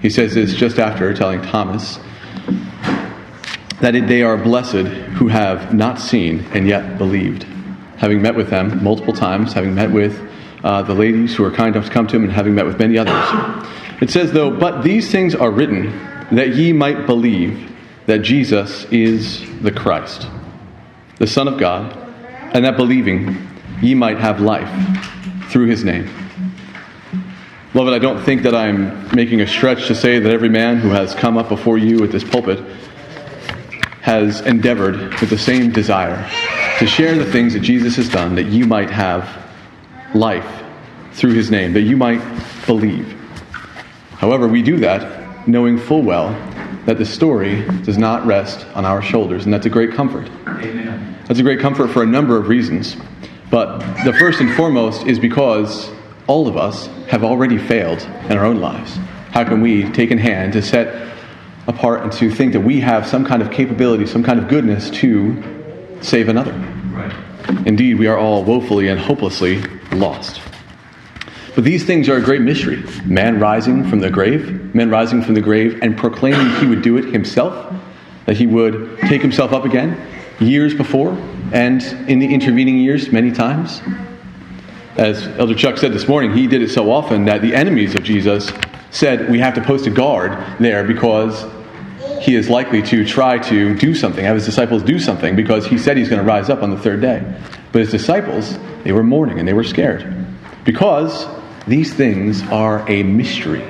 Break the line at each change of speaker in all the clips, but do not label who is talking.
He says this just after telling Thomas that they are blessed who have not seen and yet believed. Having met with them multiple times, having met with uh, the ladies who were kind enough to come to him, and having met with many others. It says, though, but these things are written that ye might believe that Jesus is the Christ, the Son of God, and that believing ye might have life through his name. Beloved, I don't think that I'm making a stretch to say that every man who has come up before you at this pulpit has endeavored with the same desire to share the things that Jesus has done that you might have life through his name, that you might believe. However, we do that knowing full well that the story does not rest on our shoulders, and that's a great comfort. Amen. That's a great comfort for a number of reasons. But the first and foremost is because all of us have already failed in our own lives. How can we take in hand to set apart and to think that we have some kind of capability, some kind of goodness to save another? Right. Indeed, we are all woefully and hopelessly lost. But these things are a great mystery. Man rising from the grave, man rising from the grave and proclaiming he would do it himself, that he would take himself up again years before and in the intervening years many times as Elder Chuck said this morning, he did it so often that the enemies of Jesus said, We have to post a guard there because he is likely to try to do something, have his disciples do something, because he said he's going to rise up on the third day. But his disciples, they were mourning and they were scared because these things are a mystery.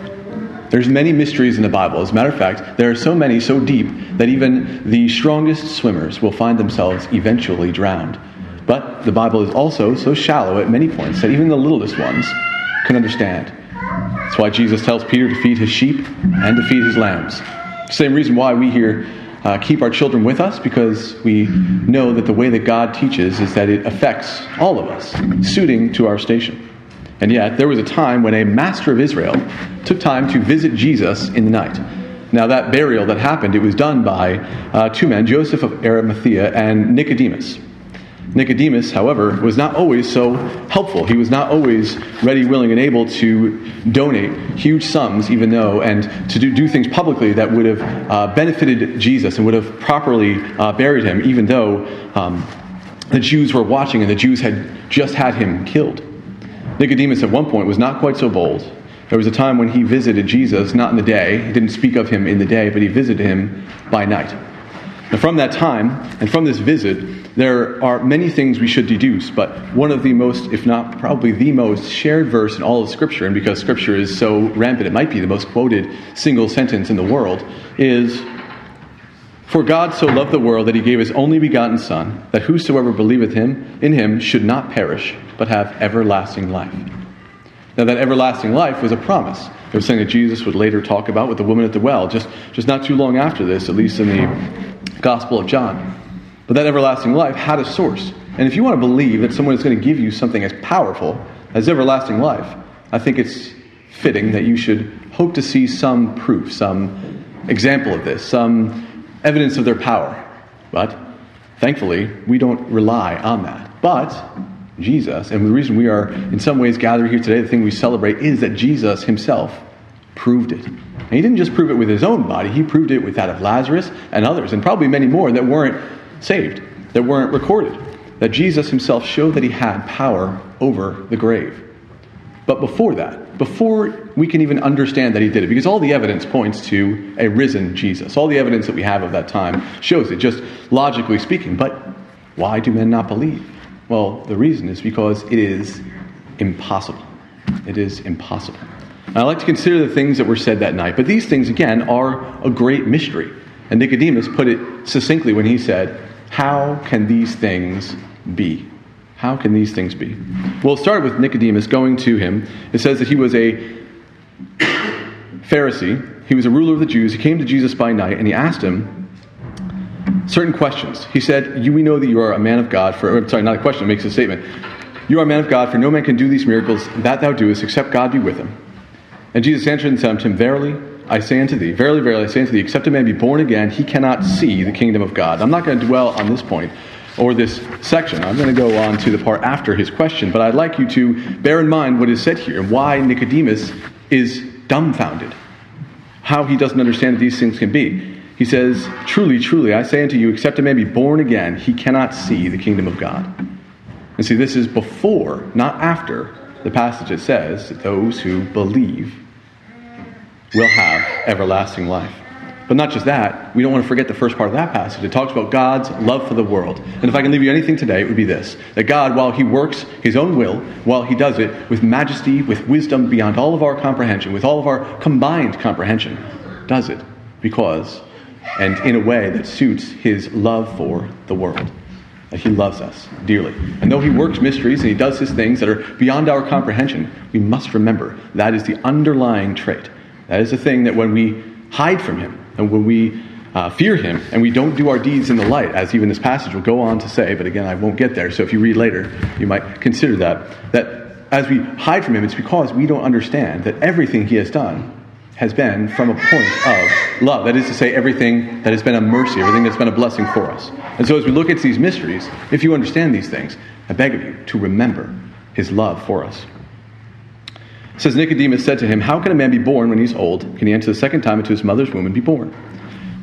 There's many mysteries in the Bible. As a matter of fact, there are so many, so deep, that even the strongest swimmers will find themselves eventually drowned but the Bible is also so shallow at many points that even the littlest ones can understand. That's why Jesus tells Peter to feed his sheep and to feed his lambs. Same reason why we here uh, keep our children with us because we know that the way that God teaches is that it affects all of us, suiting to our station. And yet, there was a time when a master of Israel took time to visit Jesus in the night. Now, that burial that happened, it was done by uh, two men, Joseph of Arimathea and Nicodemus. Nicodemus, however, was not always so helpful. He was not always ready, willing, and able to donate huge sums, even though, and to do, do things publicly that would have uh, benefited Jesus and would have properly uh, buried him, even though um, the Jews were watching and the Jews had just had him killed. Nicodemus, at one point, was not quite so bold. There was a time when he visited Jesus, not in the day, he didn't speak of him in the day, but he visited him by night. And from that time, and from this visit, there are many things we should deduce, but one of the most, if not probably the most, shared verse in all of Scripture, and because Scripture is so rampant, it might be the most quoted single sentence in the world, is For God so loved the world that he gave his only begotten Son, that whosoever believeth him in him should not perish, but have everlasting life. Now, that everlasting life was a promise. It was something that Jesus would later talk about with the woman at the well, just, just not too long after this, at least in the Gospel of John. But that everlasting life had a source. And if you want to believe that someone is going to give you something as powerful as everlasting life, I think it's fitting that you should hope to see some proof, some example of this, some evidence of their power. But thankfully, we don't rely on that. But Jesus, and the reason we are in some ways gathered here today, the thing we celebrate is that Jesus himself proved it. And he didn't just prove it with his own body, he proved it with that of Lazarus and others, and probably many more that weren't saved, that weren't recorded, that Jesus himself showed that he had power over the grave. But before that, before we can even understand that he did it, because all the evidence points to a risen Jesus. All the evidence that we have of that time shows it, just logically speaking. But why do men not believe? Well, the reason is because it is impossible. It is impossible. And I like to consider the things that were said that night, but these things, again, are a great mystery. And Nicodemus put it succinctly when he said, How can these things be? How can these things be? Well, it started with Nicodemus going to him. It says that he was a Pharisee, he was a ruler of the Jews. He came to Jesus by night and he asked him certain questions. He said, You we know that you are a man of God for I'm sorry, not a question, it makes a statement. You are a man of God, for no man can do these miracles that thou doest except God be with him. And Jesus answered and said unto him, Verily, I say unto thee, verily, verily, I say unto thee, except a man be born again, he cannot see the kingdom of God. I'm not going to dwell on this point or this section. I'm going to go on to the part after his question, but I'd like you to bear in mind what is said here and why Nicodemus is dumbfounded, how he doesn't understand that these things can be. He says, Truly, truly, I say unto you, except a man be born again, he cannot see the kingdom of God. And see, this is before, not after, the passage that says that those who believe will have everlasting life. But not just that, we don't want to forget the first part of that passage. It talks about God's love for the world. And if I can leave you anything today, it would be this that God, while He works His own will, while He does it with majesty, with wisdom beyond all of our comprehension, with all of our combined comprehension, does it because and in a way that suits His love for the world. That He loves us dearly. And though He works mysteries and He does His things that are beyond our comprehension, we must remember that is the underlying trait that is the thing that when we hide from Him and when we uh, fear Him and we don't do our deeds in the light, as even this passage will go on to say, but again, I won't get there. So if you read later, you might consider that. That as we hide from Him, it's because we don't understand that everything He has done has been from a point of love. That is to say, everything that has been a mercy, everything that's been a blessing for us. And so, as we look at these mysteries, if you understand these things, I beg of you to remember his love for us. It says Nicodemus said to him, How can a man be born when he's old? Can he enter the second time into his mother's womb and be born?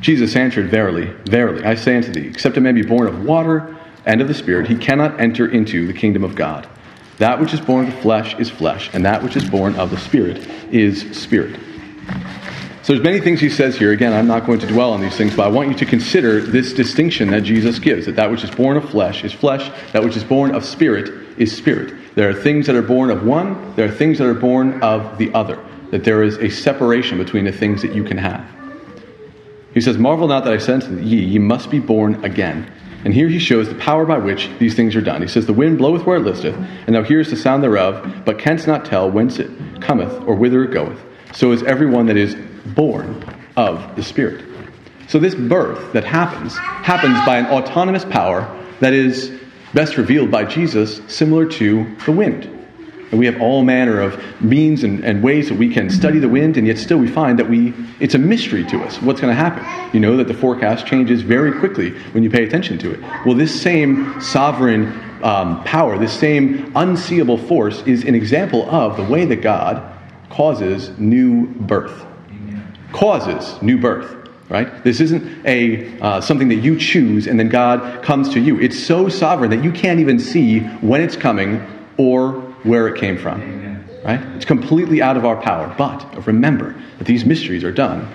Jesus answered, Verily, verily, I say unto thee, except a man be born of water and of the Spirit, he cannot enter into the kingdom of God. That which is born of the flesh is flesh, and that which is born of the Spirit is spirit. So there's many things he says here. Again, I'm not going to dwell on these things, but I want you to consider this distinction that Jesus gives, that that which is born of flesh is flesh, that which is born of spirit is spirit. There are things that are born of one, there are things that are born of the other, that there is a separation between the things that you can have. He says, Marvel not that I said unto ye, ye must be born again. And here he shows the power by which these things are done. He says, The wind bloweth where it listeth, and thou hearest the sound thereof, but canst not tell whence it cometh or whither it goeth. So is everyone that is born of the Spirit. So, this birth that happens, happens by an autonomous power that is best revealed by Jesus, similar to the wind. And we have all manner of means and, and, ways that we can study the wind, and yet still we find that we it's a mystery to us what's going to happen. You know that the forecast changes very quickly when you pay attention to it. Well, this same sovereign um, power, this same unseeable force, is an example of the way that God causes new birth causes new birth, right? This isn't a, uh, something that you choose and then God comes to you. It's so sovereign that you can't even see when it's coming or where it came from, Amen. right? It's completely out of our power. But remember that these mysteries are done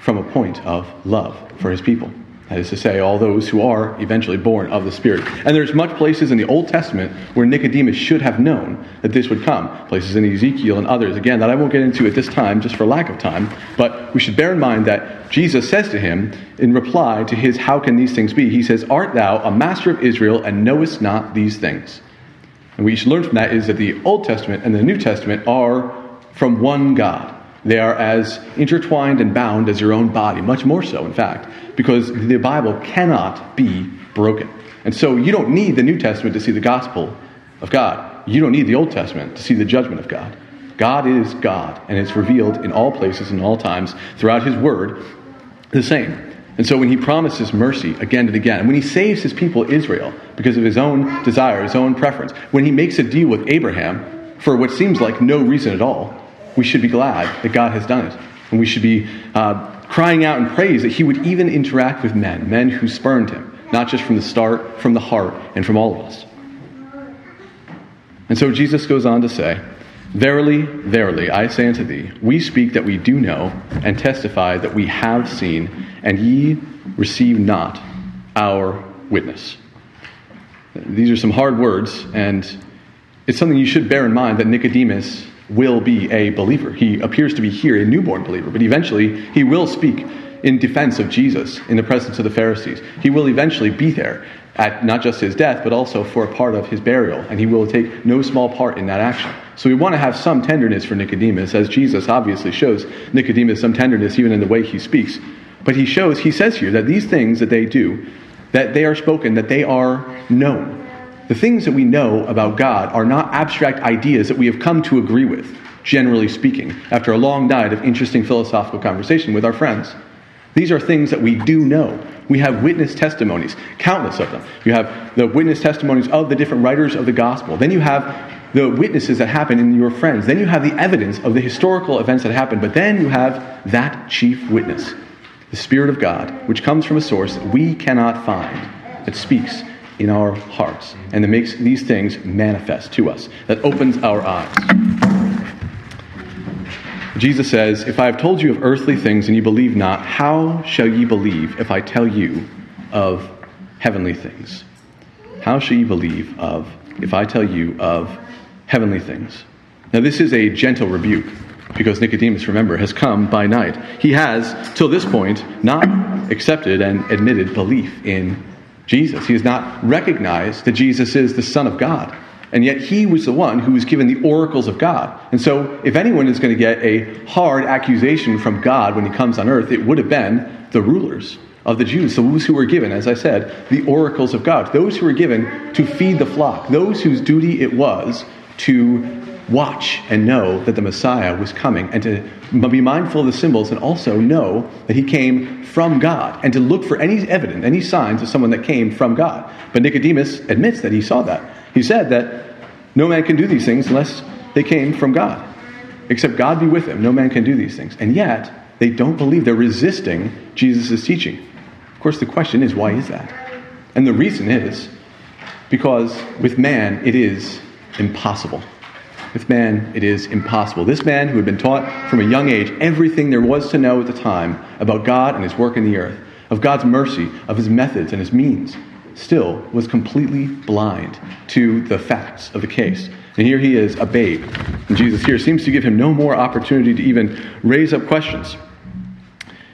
from a point of love for his people. That is to say, all those who are eventually born of the Spirit. And there's much places in the Old Testament where Nicodemus should have known that this would come. Places in Ezekiel and others, again, that I won't get into at this time just for lack of time. But we should bear in mind that Jesus says to him in reply to his, How can these things be? He says, Art thou a master of Israel and knowest not these things? And what you should learn from that is that the Old Testament and the New Testament are from one God. They are as intertwined and bound as your own body, much more so, in fact, because the Bible cannot be broken. And so you don't need the New Testament to see the gospel of God. You don't need the Old Testament to see the judgment of God. God is God, and it's revealed in all places and all times throughout His Word the same. And so when He promises mercy again and again, and when He saves His people Israel because of His own desire, His own preference, when He makes a deal with Abraham for what seems like no reason at all, we should be glad that God has done it. And we should be uh, crying out in praise that he would even interact with men, men who spurned him, not just from the start, from the heart, and from all of us. And so Jesus goes on to say, Verily, verily, I say unto thee, we speak that we do know, and testify that we have seen, and ye receive not our witness. These are some hard words, and it's something you should bear in mind that Nicodemus will be a believer. He appears to be here a newborn believer, but eventually he will speak in defense of Jesus in the presence of the Pharisees. He will eventually be there at not just his death, but also for a part of his burial, and he will take no small part in that action. So we want to have some tenderness for Nicodemus, as Jesus obviously shows Nicodemus some tenderness even in the way he speaks. But he shows, he says here, that these things that they do, that they are spoken, that they are known. The things that we know about God are not abstract ideas that we have come to agree with, generally speaking, after a long night of interesting philosophical conversation with our friends. These are things that we do know. We have witness testimonies, countless of them. You have the witness testimonies of the different writers of the gospel. Then you have the witnesses that happen in your friends. Then you have the evidence of the historical events that happened. But then you have that chief witness, the Spirit of God, which comes from a source that we cannot find, that speaks in our hearts and it makes these things manifest to us, that opens our eyes. Jesus says, If I have told you of earthly things and you believe not, how shall ye believe if I tell you of heavenly things? How shall ye believe of if I tell you of heavenly things? Now, this is a gentle rebuke because Nicodemus, remember, has come by night. He has, till this point, not accepted and admitted belief in Jesus. He has not recognized that Jesus is the Son of God. And yet he was the one who was given the oracles of God. And so, if anyone is going to get a hard accusation from God when he comes on earth, it would have been the rulers of the Jews, those who were given, as I said, the oracles of God, those who were given to feed the flock, those whose duty it was to watch and know that the Messiah was coming, and to be mindful of the symbols, and also know that he came from God, and to look for any evidence, any signs of someone that came from God. But Nicodemus admits that he saw that. He said that no man can do these things unless they came from God. Except God be with him, no man can do these things. And yet, they don't believe. They're resisting Jesus' teaching. Of course, the question is why is that? And the reason is because with man, it is impossible. With man, it is impossible. This man, who had been taught from a young age everything there was to know at the time about God and his work in the earth, of God's mercy, of his methods and his means, still was completely blind to the facts of the case. And here he is, a babe. And Jesus here seems to give him no more opportunity to even raise up questions.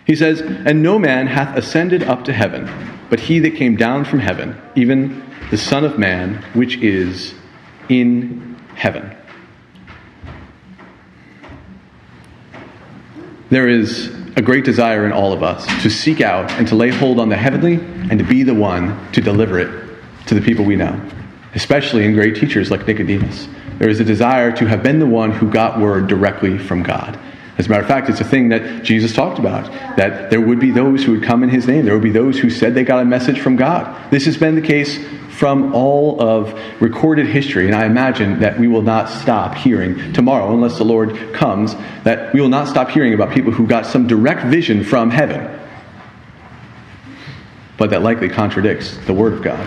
He says, And no man hath ascended up to heaven, but he that came down from heaven, even the Son of Man, which is in heaven. There is a great desire in all of us to seek out and to lay hold on the heavenly and to be the one to deliver it to the people we know, especially in great teachers like Nicodemus. There is a desire to have been the one who got word directly from God. As a matter of fact, it's a thing that Jesus talked about that there would be those who would come in his name. There would be those who said they got a message from God. This has been the case from all of recorded history. And I imagine that we will not stop hearing tomorrow, unless the Lord comes, that we will not stop hearing about people who got some direct vision from heaven. But that likely contradicts the Word of God.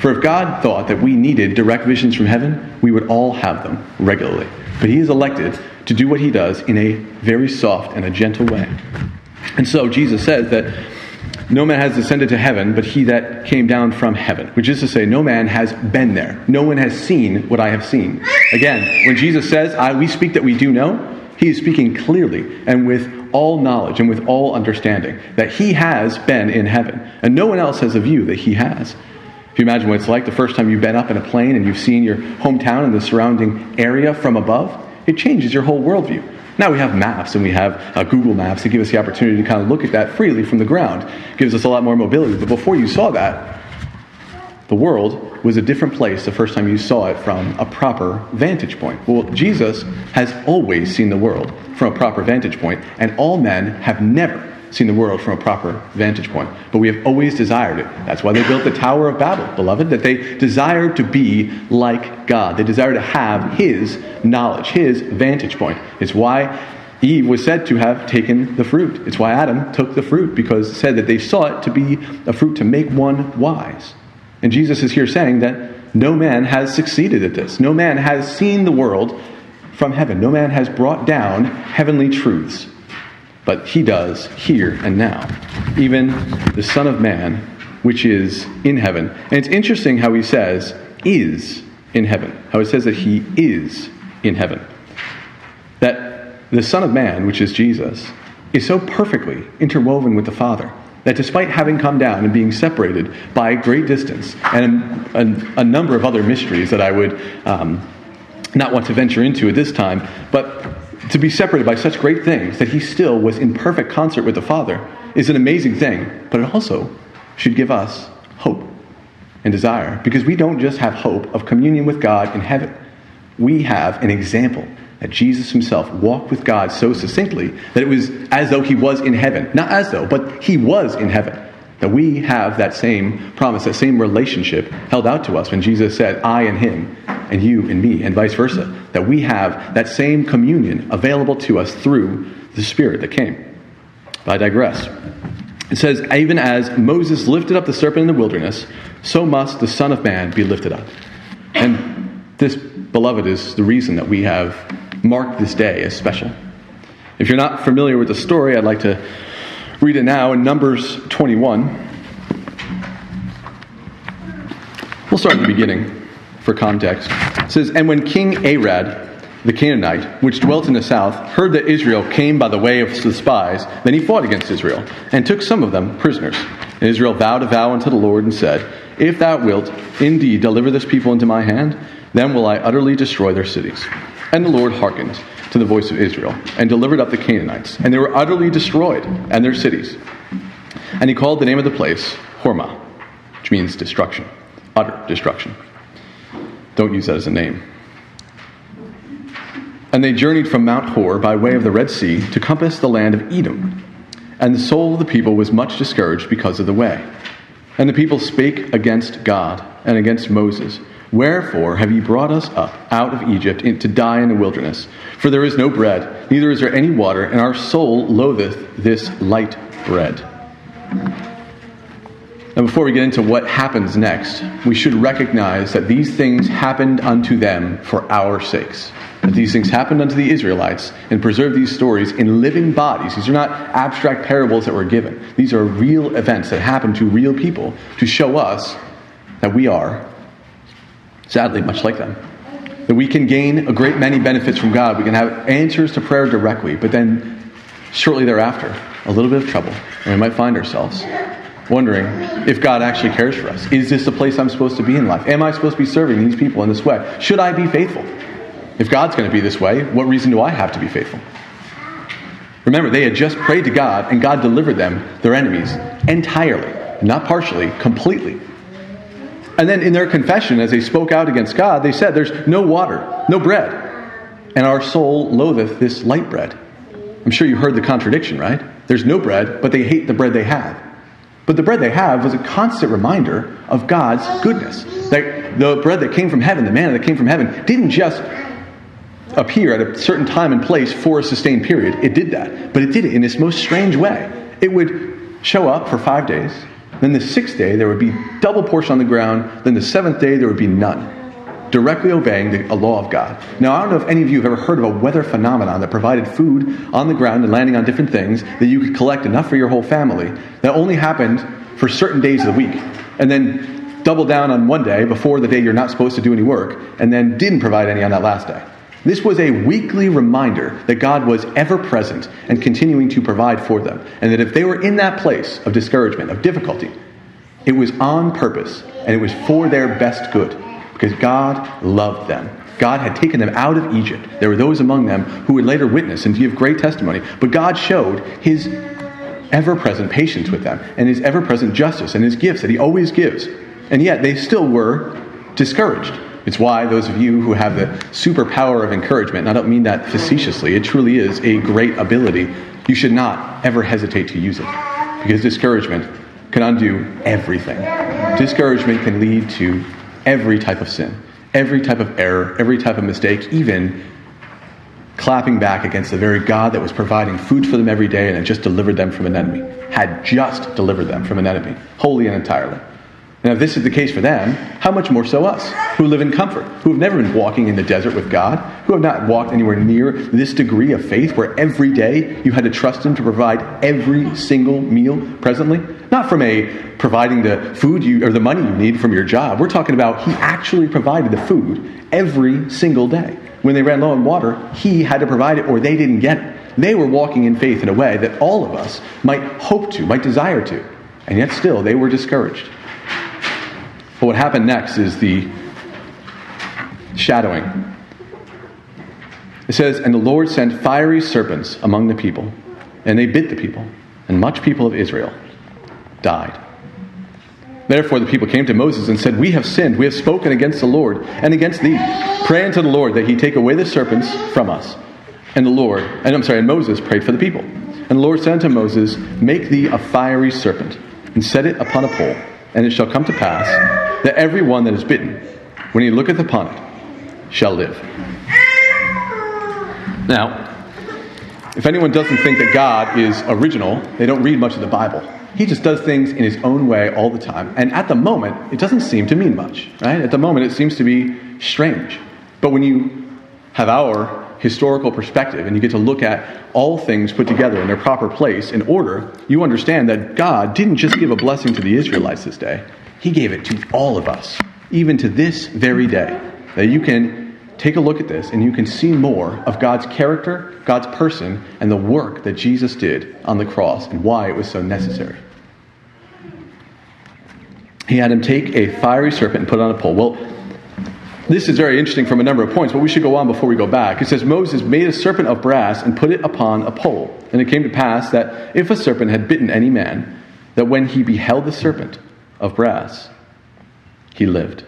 For if God thought that we needed direct visions from heaven, we would all have them regularly. But He is elected to do what He does in a very soft and a gentle way. And so Jesus says that no man has ascended to heaven, but he that came down from heaven, which is to say, no man has been there. No one has seen what I have seen. Again, when Jesus says, I, we speak that we do know, he is speaking clearly and with all knowledge and with all understanding that he has been in heaven. And no one else has a view that he has. If you imagine what it's like the first time you've been up in a plane and you've seen your hometown and the surrounding area from above, it changes your whole worldview. Now we have maps and we have uh, Google Maps that give us the opportunity to kind of look at that freely from the ground. It gives us a lot more mobility. But before you saw that, the world was a different place the first time you saw it from a proper vantage point. Well, Jesus has always seen the world from a proper vantage point, and all men have never seen the world from a proper vantage point. But we have always desired it. That's why they built the Tower of Babel, beloved, that they desired to be like God. They desired to have His knowledge, His vantage point. It's why Eve was said to have taken the fruit. It's why Adam took the fruit, because it said that they saw it to be a fruit to make one wise. And Jesus is here saying that no man has succeeded at this. No man has seen the world from heaven. No man has brought down heavenly truths but he does here and now, even the Son of Man, which is in heaven. And it's interesting how he says, is in heaven, how he says that he is in heaven. That the Son of Man, which is Jesus, is so perfectly interwoven with the Father that despite having come down and being separated by a great distance and a, a, a, number of other mysteries that I would um, not want to venture into at this time, but to be separated by such great things that he still was in perfect concert with the Father is an amazing thing, but it also should give us hope and desire because we don't just have hope of communion with God in heaven. We have an example that Jesus himself walked with God so succinctly that it was as though he was in heaven. Not as though, but he was in heaven. That we have that same promise, that same relationship held out to us when Jesus said, I and him, and you and me, and vice versa. That we have that same communion available to us through the Spirit that came. But I digress. It says, Even as Moses lifted up the serpent in the wilderness, so must the Son of Man be lifted up. And this, beloved, is the reason that we have marked this day as special. If you're not familiar with the story, I'd like to read it now in Numbers 21. We'll start at the beginning for context. It says, And when King Arad, the Canaanite, which dwelt in the south, heard that Israel came by the way of the spies, then he fought against Israel, and took some of them prisoners. And Israel vowed a vow unto the Lord, and said, If thou wilt indeed deliver this people into my hand, then will I utterly destroy their cities. And the Lord hearkened to the voice of Israel and delivered up the Canaanites. And they were utterly destroyed and their cities. And he called the name of the place Hormah, which means destruction, utter destruction. Don't use that as a name. And they journeyed from Mount Hor by way of the Red Sea to compass the land of Edom. And the soul of the people was much discouraged because of the way. And the people spake against God and against Moses Wherefore have ye brought us up out of Egypt to die in the wilderness? For there is no bread, neither is there any water, and our soul loatheth this light bread. Now, before we get into what happens next, we should recognize that these things happened unto them for our sakes. That these things happened unto the Israelites and preserve these stories in living bodies. These are not abstract parables that were given, these are real events that happened to real people to show us that we are sadly, much like them. That we can gain a great many benefits from God. We can have answers to prayer directly, but then shortly thereafter, a little bit of trouble, and we might find ourselves wondering if God actually cares for us. Is this the place I'm supposed to be in life? Am I supposed to be serving these people in this way? Should I be faithful? If God's going to be this way, what reason do I have to be faithful? Remember, they had just prayed to God, and God delivered them, their enemies, entirely, not partially, completely. And then in their confession, as they spoke out against God, they said, There's no water, no bread, and our soul loatheth this light bread. I'm sure you heard the contradiction, right? There's no bread, but they hate the bread they have. But the bread they have was a constant reminder of God's goodness. That the bread that came from heaven, the manna that came from heaven, didn't just appear at a certain time and place for a sustained period. It did that, but it did it in this most strange way. It would show up for five days, then the sixth day, there would be double portion on the ground. Then the seventh day, there would be none. Directly obeying the law of God. Now, I don't know if any of you have ever heard of a weather phenomenon that provided food on the ground and landing on different things that you could collect enough for your whole family. That only happened for certain days of the week. And then double down on one day before the day you're not supposed to do any work, and then didn't provide any on that last day. This was a weekly reminder that God was ever present and continuing to provide for them, and that if they were in that place of discouragement, of difficulty, it was on purpose and it was for their best good because God loved them. God had taken them out of Egypt. There were those among them who would later witness and give great testimony, but God showed his ever present patience with them and his ever present justice and his gifts that he always gives. And yet they still were discouraged. It's why those of you who have the superpower of encouragement, and I don't mean that facetiously, it truly is a great ability, you should not ever hesitate to use it. Because discouragement can undo everything. Discouragement can lead to every type of sin, every type of error, every type of mistake, even clapping back against the very God that was providing food for them every day and had just delivered them from an enemy, had just delivered them from an enemy, wholly and entirely. Now, if this is the case for them, how much more so us, who live in comfort, who have never been walking in the desert with God, who have not walked anywhere near this degree of faith where every day you had to trust Him to provide every single meal presently? Not from a providing the food you or the money you need from your job. We're talking about He actually provided the food every single day. When they ran low on water, He had to provide it or they didn't get it. They were walking in faith in a way that all of us might hope to, might desire to, and yet still they were discouraged. But what happened next is the shadowing. It says, And the Lord sent fiery serpents among the people, and they bit the people, and much people of Israel died. Therefore, the people came to Moses and said, We have sinned. We have spoken against the Lord and against thee. Pray unto the Lord that he take away the serpents from us. And the Lord, and I'm sorry, and Moses prayed for the people. And the Lord said unto Moses, Make thee a fiery serpent, and set it upon a pole. And it shall come to pass that everyone that is bitten, when he looketh upon it, shall live. Now, if anyone doesn't think that God is original, they don't read much of the Bible. He just does things in his own way all the time. And at the moment, it doesn't seem to mean much, right? At the moment, it seems to be strange. But when you have our historical perspective and you get to look at all things put together in their proper place in order, you understand that God didn't just give a blessing to the Israelites this day, he gave it to all of us, even to this very day. That you can take a look at this and you can see more of God's character, God's person, and the work that Jesus did on the cross and why it was so necessary. He had him take a fiery serpent and put it on a pole. Well, this is very interesting from a number of points, but we should go on before we go back. It says, Moses made a serpent of brass and put it upon a pole. And it came to pass that if a serpent had bitten any man, that when he beheld the serpent, of brass. He lived.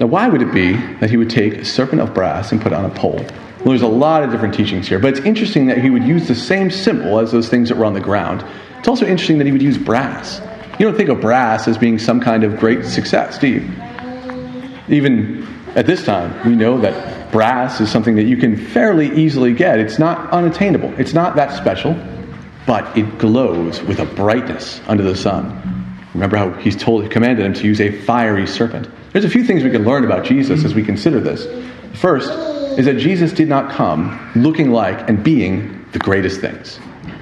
Now, why would it be that he would take a serpent of brass and put on a pole? Well, there's a lot of different teachings here, but it's interesting that he would use the same symbol as those things that were on the ground. It's also interesting that he would use brass. You don't think of brass as being some kind of great success, do you? Even at this time, we know that brass is something that you can fairly easily get. It's not unattainable, it's not that special but it glows with a brightness under the sun. Remember how he's told, he commanded him to use a fiery serpent. There's a few things we can learn about Jesus as we consider this. First is that Jesus did not come looking like and being the greatest things.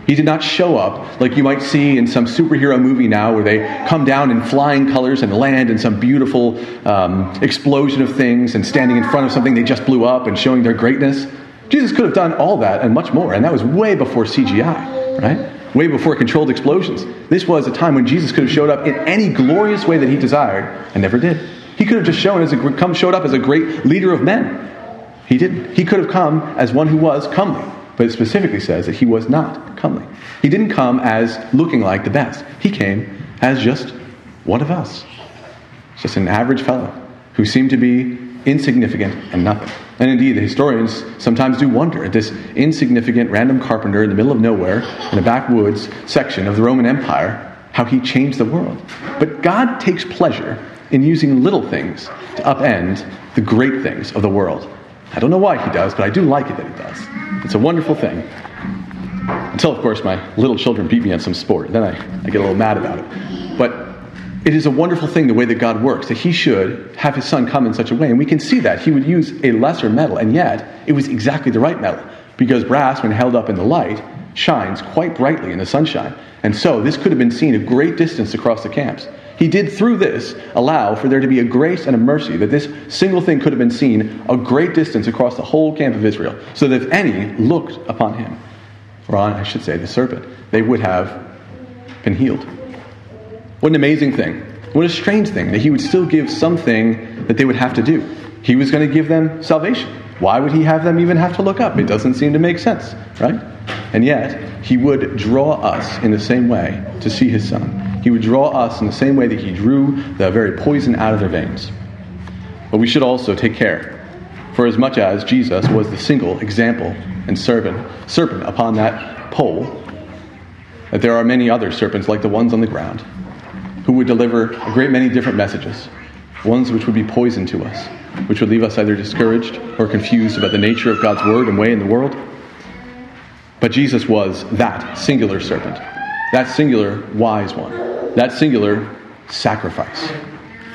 He did not show up like you might see in some superhero movie now where they come down in flying colors and land in some beautiful um, explosion of things and standing in front of something they just blew up and showing their greatness. Jesus could have done all that and much more, and that was way before CGI, right? Way before controlled explosions. This was a time when Jesus could have showed up in any glorious way that he desired and never did. He could have just shown as a, come showed up as a great leader of men. He didn't. He could have come as one who was comely, but it specifically says that he was not comely. He didn't come as looking like the best. He came as just one of us, just an average fellow who seemed to be insignificant and nothing. And indeed, the historians sometimes do wonder at this insignificant random carpenter in the middle of nowhere, in a backwoods section of the Roman Empire, how he changed the world. But God takes pleasure in using little things to upend the great things of the world. I don't know why he does, but I do like it that he does. It's a wonderful thing. Until, of course, my little children beat me at some sport. Then I, I get a little mad about it. But it is a wonderful thing the way that God works, that He should have His Son come in such a way. And we can see that. He would use a lesser metal, and yet it was exactly the right metal, because brass, when held up in the light, shines quite brightly in the sunshine. And so this could have been seen a great distance across the camps. He did through this allow for there to be a grace and a mercy that this single thing could have been seen a great distance across the whole camp of Israel, so that if any looked upon him, or on, I should say, the serpent, they would have been healed. What an amazing thing. What a strange thing that he would still give something that they would have to do. He was going to give them salvation. Why would he have them even have to look up? It doesn't seem to make sense, right? And yet, he would draw us in the same way to see his son. He would draw us in the same way that he drew the very poison out of their veins. But we should also take care, for as much as Jesus was the single example and serpent, serpent upon that pole, that there are many other serpents like the ones on the ground who would deliver a great many different messages, ones which would be poison to us, which would leave us either discouraged or confused about the nature of God's word and way in the world. But Jesus was that singular serpent, that singular wise one, that singular sacrifice.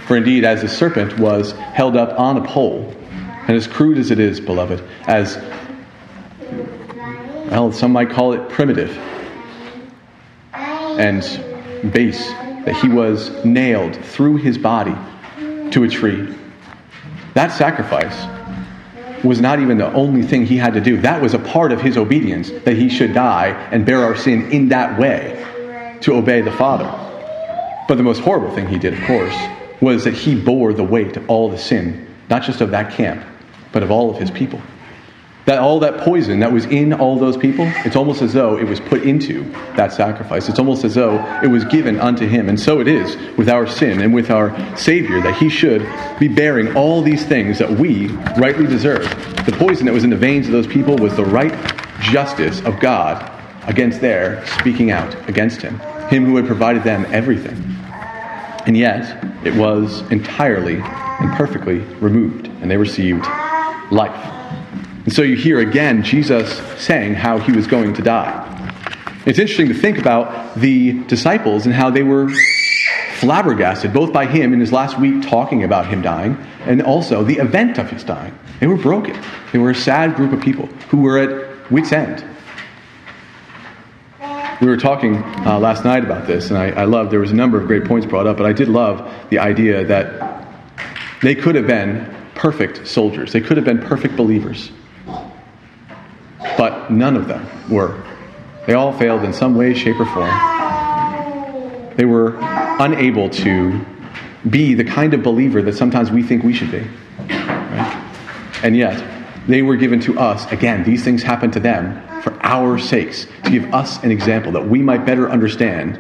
For indeed, as the serpent was held up on a pole, and as crude as it is, beloved, as well, some might call it primitive and base that he was nailed through his body to a tree. That sacrifice was not even the only thing he had to do. That was a part of his obedience that he should die and bear our sin in that way to obey the Father. But the most horrible thing he did, of course, was that he bore the weight of all the sin, not just of that camp, but of all of his people. That all that poison that was in all those people, it's almost as though it was put into that sacrifice. It's almost as though it was given unto him. And so it is with our sin and with our Savior that he should be bearing all these things that we rightly deserve. The poison that was in the veins of those people was the right justice of God against their speaking out against him, him who had provided them everything. And yet, it was entirely and perfectly removed, and they received life. And so you hear again Jesus saying how he was going to die. It's interesting to think about the disciples and how they were flabbergasted, both by him in his last week talking about him dying and also the event of his dying. They were broken. They were a sad group of people who were at wits' end. We were talking uh, last night about this, and I, I loved, there was a number of great points brought up, but I did love the idea that they could have been perfect soldiers, they could have been perfect believers. But none of them were. They all failed in some way, shape, or form. They were unable to be the kind of believer that sometimes we think we should be. Right? And yet, they were given to us. Again, these things happened to them for our sakes, to give us an example that we might better understand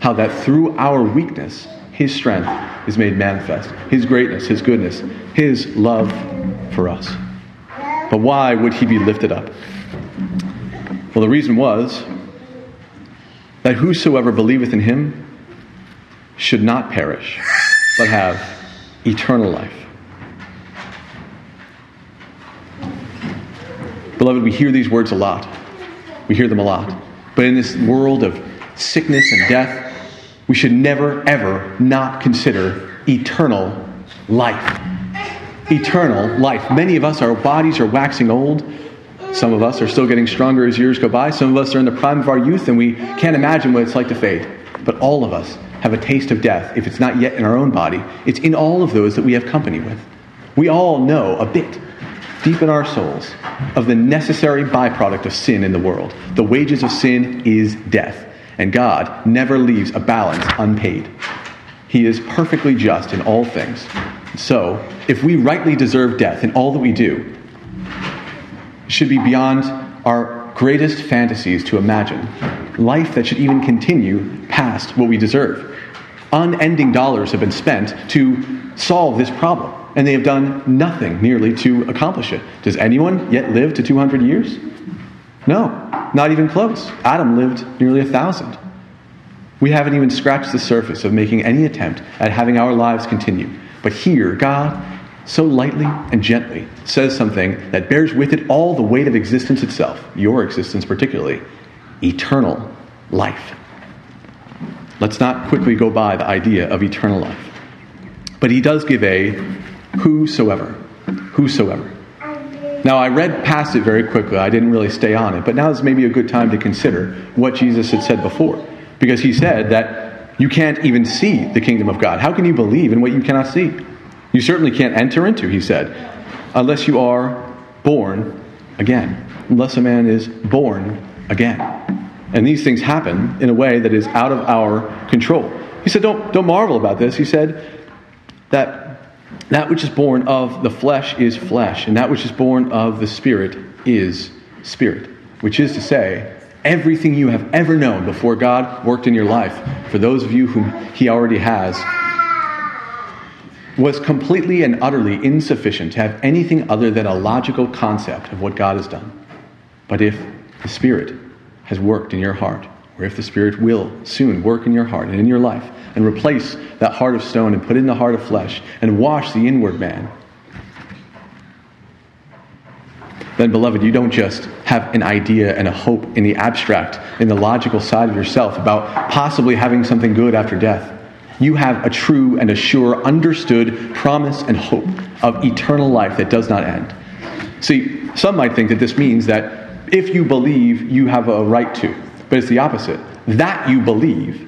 how that through our weakness, His strength is made manifest, His greatness, His goodness, His love for us. But why would He be lifted up? Well, the reason was that whosoever believeth in him should not perish, but have eternal life. Beloved, we hear these words a lot. We hear them a lot. But in this world of sickness and death, we should never, ever not consider eternal life. Eternal life. Many of us, our bodies are waxing old some of us are still getting stronger as years go by. Some of us are in the prime of our youth and we can't imagine what it's like to fade. But all of us have a taste of death if it's not yet in our own body. It's in all of those that we have company with. We all know a bit, deep in our souls, of the necessary byproduct of sin in the world. The wages of sin is death, and God never leaves a balance unpaid. He is perfectly just in all things. So, if we rightly deserve death in all that we do, should be beyond our greatest fantasies to imagine. Life that should even continue past what we deserve. Unending dollars have been spent to solve this problem, and they have done nothing nearly to accomplish it. Does anyone yet live to 200 years? No, not even close. Adam lived nearly a thousand. We haven't even scratched the surface of making any attempt at having our lives continue. But here, God so lightly and gently says something that bears with it all the weight of existence itself, your existence particularly, eternal life. Let's not quickly go by the idea of eternal life. But he does give a whosoever, whosoever. Now, I read past it very quickly. I didn't really stay on it. But now is maybe a good time to consider what Jesus had said before. Because he said that you can't even see the kingdom of God. How can you believe in what you cannot see? You certainly can't enter into, he said, unless you are born again. Unless a man is born again. And these things happen in a way that is out of our control. He said, Don't, don't marvel about this. He said that that which is born of the flesh is flesh, and that which is born of the spirit is spirit, which is to say, everything you have ever known before God worked in your life, for those of you whom He already has was completely and utterly insufficient to have anything other than a logical concept of what God has done. But if the Spirit has worked in your heart, or if the Spirit will soon work in your heart and in your life, and replace that heart of stone and put in the heart of flesh and wash the inward man, then, beloved, you don't just have an idea and a hope in the abstract, in the logical side of yourself about possibly having something good after death you have a true and a sure, understood promise and hope of eternal life that does not end. See, some might think that this means that if you believe, you have a right to, but it's the opposite. That you believe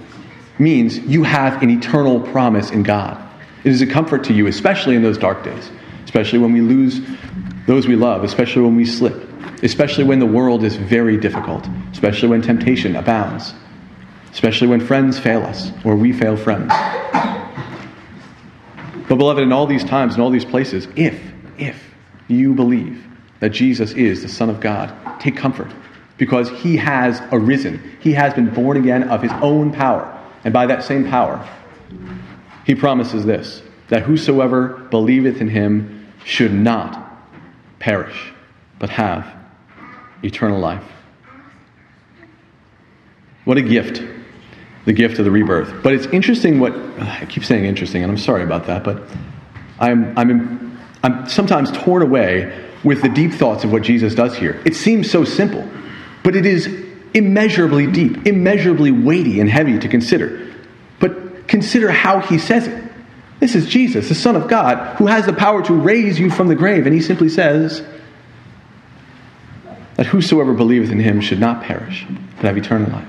means you have an eternal promise in God. It is a comfort to you, especially in those dark days, especially when we lose those we love, especially when we slip, especially when the world is very difficult, especially when temptation abounds especially when friends fail us or we fail friends. But, beloved, in all these times, in all these places, if, if you believe that Jesus is the Son of God, take comfort because he has arisen. He has been born again of his own power. And by that same power, he promises this that whosoever believeth in him should not perish, but have eternal life. What a gift the gift of the rebirth. But it's interesting what I keep saying interesting, and I'm sorry about that, but I'm, I'm, I'm sometimes torn away with the deep thoughts of what Jesus does here. It seems so simple, but it is immeasurably deep, immeasurably weighty and heavy to consider. But consider how he says it. This is Jesus, the Son of God, who has the power to raise you from the grave, and he simply says, that whosoever believeth in him should not perish, but have eternal life.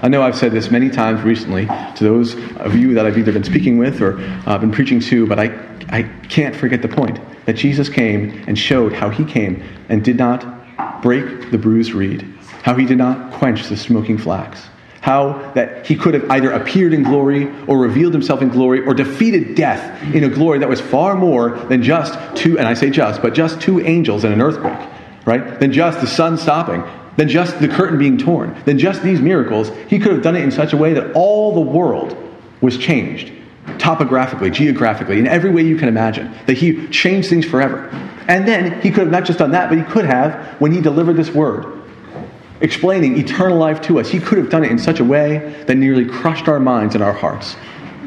I know I've said this many times recently to those of you that I've either been speaking with or uh, been preaching to, but I, I can't forget the point that Jesus came and showed how he came and did not break the bruised reed, how he did not quench the smoking flax, how that he could have either appeared in glory or revealed himself in glory or defeated death in a glory that was far more than just two, and I say just, but just two angels and an earthquake, right? Than just the sun stopping than just the curtain being torn, than just these miracles, he could have done it in such a way that all the world was changed, topographically, geographically, in every way you can imagine, that he changed things forever. And then he could have not just done that, but he could have, when he delivered this word, explaining eternal life to us, he could have done it in such a way that nearly crushed our minds and our hearts,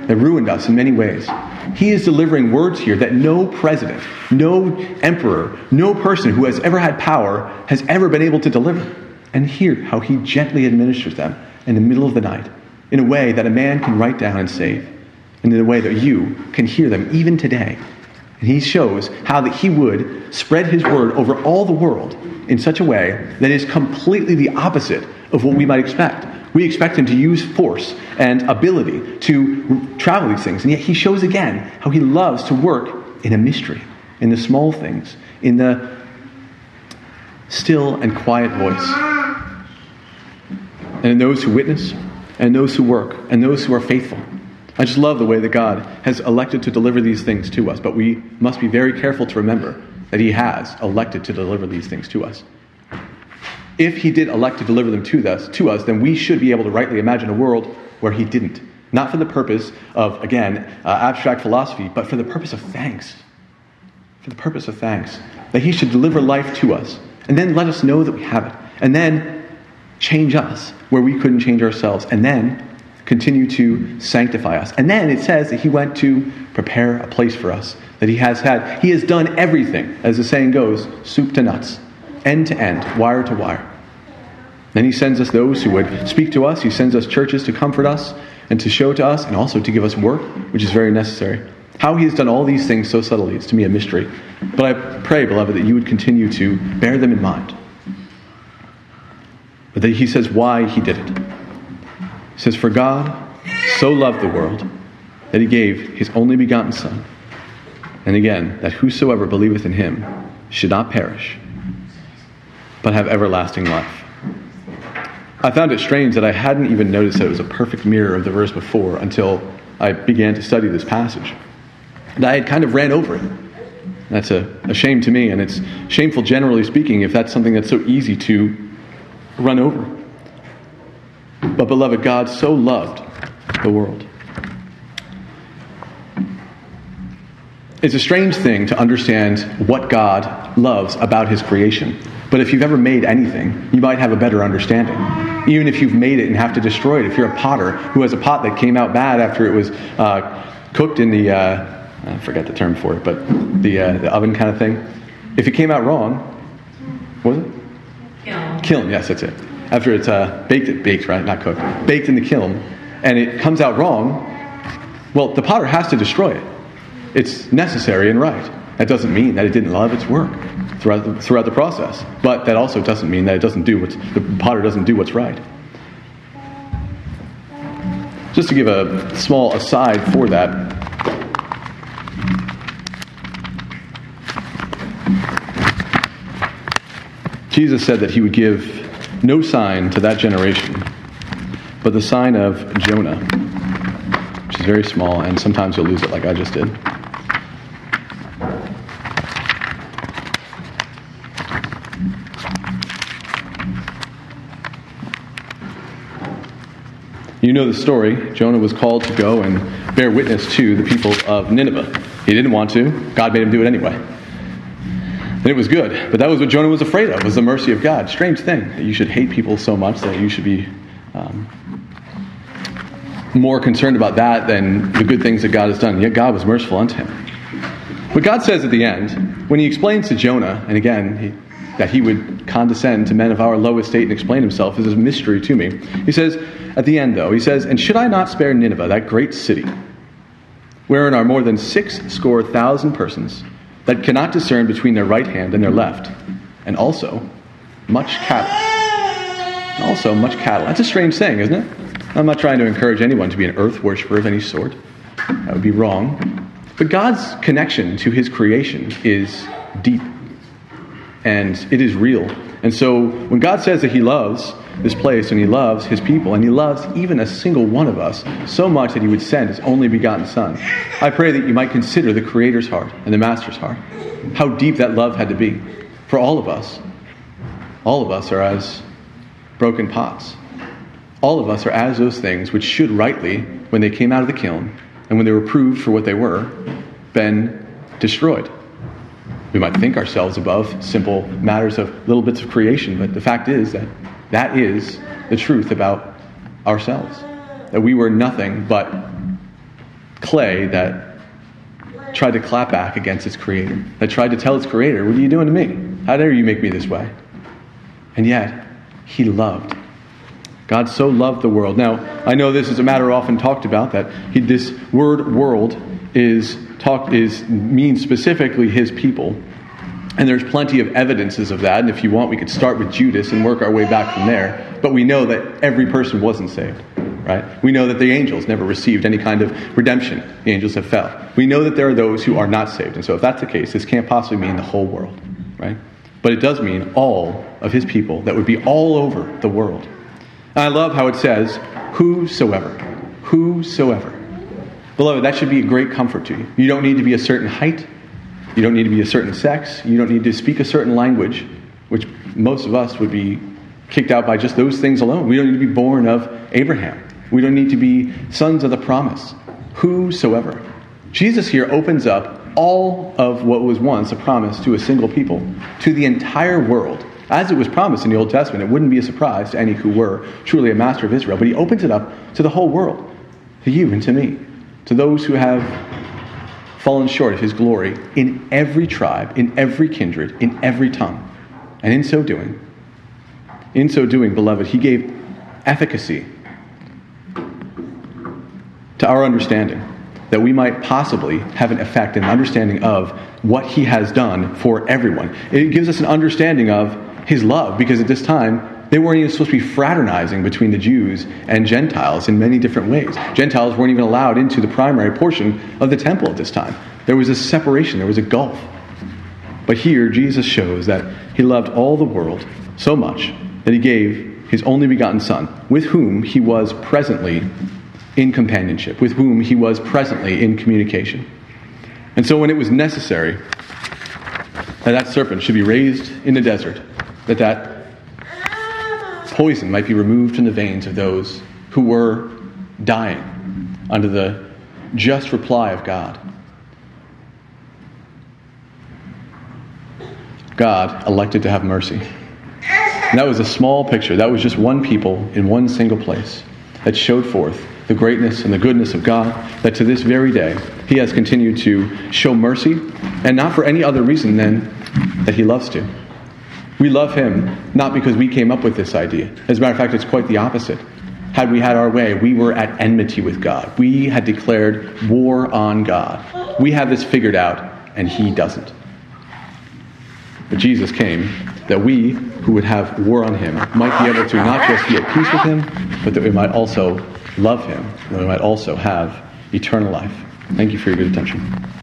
that ruined us in many ways. He is delivering words here that no president, no emperor, no person who has ever had power has ever been able to deliver and hear how he gently administers them in the middle of the night in a way that a man can write down and save, and in a way that you can hear them even today. And he shows how that he would spread his word over all the world in such a way that is completely the opposite of what we might expect. We expect him to use force and ability to travel these things. And yet he shows again how he loves to work in a mystery, in the small things, in the still and quiet voice and those who witness, and those who work, and those who are faithful. I just love the way that God has elected to deliver these things to us, but we must be very careful to remember that He has elected to deliver these things to us. If He did elect to deliver them to us, to us, then we should be able to rightly imagine a world where He didn't. Not for the purpose of, again, uh, abstract philosophy, but for the purpose of thanks. For the purpose of thanks. That He should deliver life to us, and then let us know that we have it. And then change us where we couldn't change ourselves, and then continue to sanctify us. And then it says that he went to prepare a place for us, that he has had, he has done everything, as the saying goes, soup to nuts, end to end, wire to wire. Then he sends us those who would speak to us, he sends us churches to comfort us and to show to us, and also to give us work, which is very necessary. How he has done all these things so subtly is to me a mystery. But I pray, beloved, that you would continue to bear them in mind but then he says why he did it. He says, For God so loved the world that he gave his only begotten Son. And again, that whosoever believeth in him should not perish, but have everlasting life. I found it strange that I hadn't even noticed that it was a perfect mirror of the verse before until I began to study this passage. And I had kind of ran over it. That's a, a shame to me, and it's shameful, generally speaking, if that's something that's so easy to run over. But, beloved, God so loved the world. It's a strange thing to understand what God loves about his creation. But if you've ever made anything, you might have a better understanding. Even if you've made it and have to destroy it, if you're a potter who has a pot that came out bad after it was uh, cooked in the, uh, I forget the term for it, but the, uh, the oven kind of thing, if it came out wrong, was it? Kiln. Kiln, yes, that's it. After it's uh, baked, baked, right? Not cooked. Baked in the kiln, and it comes out wrong, well, the potter has to destroy it. It's necessary and right. That doesn't mean that it didn't love its work throughout the, throughout the process, but that also doesn't mean that it doesn't do what the potter doesn't do what's right. Just to give a small aside for that, Jesus said that he would give no sign to that generation, but the sign of Jonah, which is very small, and sometimes you'll lose it like I just did. You know the story. Jonah was called to go and bear witness to the people of Nineveh. He didn't want to, God made him do it anyway. And it was good. But that was what Jonah was afraid of, was the mercy of God. Strange thing that you should hate people so much that you should be um, more concerned about that than the good things that God has done. Yet God was merciful unto him. But God says at the end, when he explains to Jonah, and again, he, that he would condescend to men of our low estate and explain himself is a mystery to me. He says, at the end though, he says, And should I not spare Nineveh, that great city, wherein are more than six score thousand persons, that cannot discern between their right hand and their left, and also much cattle. also much cattle. That's a strange saying, isn't it? I'm not trying to encourage anyone to be an earth worshiper of any sort. That would be wrong. But God's connection to his creation is deep and it is real. And so when God says that he loves, this place and he loves his people and he loves even a single one of us so much that he would send his only begotten son. I pray that you might consider the Creator's heart and the Master's heart, how deep that love had to be for all of us. All of us are as broken pots. All of us are as those things which should rightly, when they came out of the kiln and when they were proved for what they were, been destroyed. We might think ourselves above simple matters of little bits of creation, but the fact is that that is the truth about ourselves. That we were nothing but clay that tried to clap back against its creator, that tried to tell its creator, What are you doing to me? How dare you make me this way? And yet, he loved. God so loved the world. Now, I know this is a matter often talked about that he, this word world is talked is means specifically his people and there's plenty of evidences of that. And if you want, we could start with Judas and work our way back from there. But we know that every person wasn't saved, right? We know that the angels never received any kind of redemption. The angels have fell. We know that there are those who are not saved. And so if that's the case, this can't possibly mean the whole world, right? But it does mean all of his people that would be all over the world. And I love how it says, whosoever, whosoever. Beloved, that should be a great comfort to you. You don't need to be a certain height. You don't need to be a certain sex. You don't need to speak a certain language, which most of us would be kicked out by just those things alone. We don't need to be born of Abraham. We don't need to be sons of the promise, whosoever. Jesus here opens up all of what was once a promise to a single people, to the entire world. As it was promised in the Old Testament, it wouldn't be a surprise to any who were truly a master of Israel, but he opens it up to the whole world, to you and to me, to those who have fallen short of his glory in every tribe, in every kindred, in every tongue. And in so doing, in so doing, beloved, he gave efficacy to our understanding that we might possibly have an effect and understanding of what he has done for everyone. It gives us an understanding of his love because at this time they weren't even supposed to be fraternizing between the Jews and Gentiles in many different ways. Gentiles weren't even allowed into the primary portion of the temple at this time. There was a separation, there was a gulf. But here, Jesus shows that he loved all the world so much that he gave his only begotten Son, with whom he was presently in companionship, with whom he was presently in communication. And so, when it was necessary that that serpent should be raised in the desert, that that poison might be removed from the veins of those who were dying under the just reply of God. God elected to have mercy. And that was a small picture. That was just one people in one single place that showed forth the greatness and the goodness of God, that to this very day, He has continued to show mercy, and not for any other reason than that He loves to. We love him not because we came up with this idea. As a matter of fact, it's quite the opposite. Had we had our way, we were at enmity with God. We had declared war on God. We have this figured out, and he doesn't. But Jesus came that we, who would have war on him, might be able to not just be at peace with him, but that we might also love him, that we might also have eternal life. Thank you for your good attention.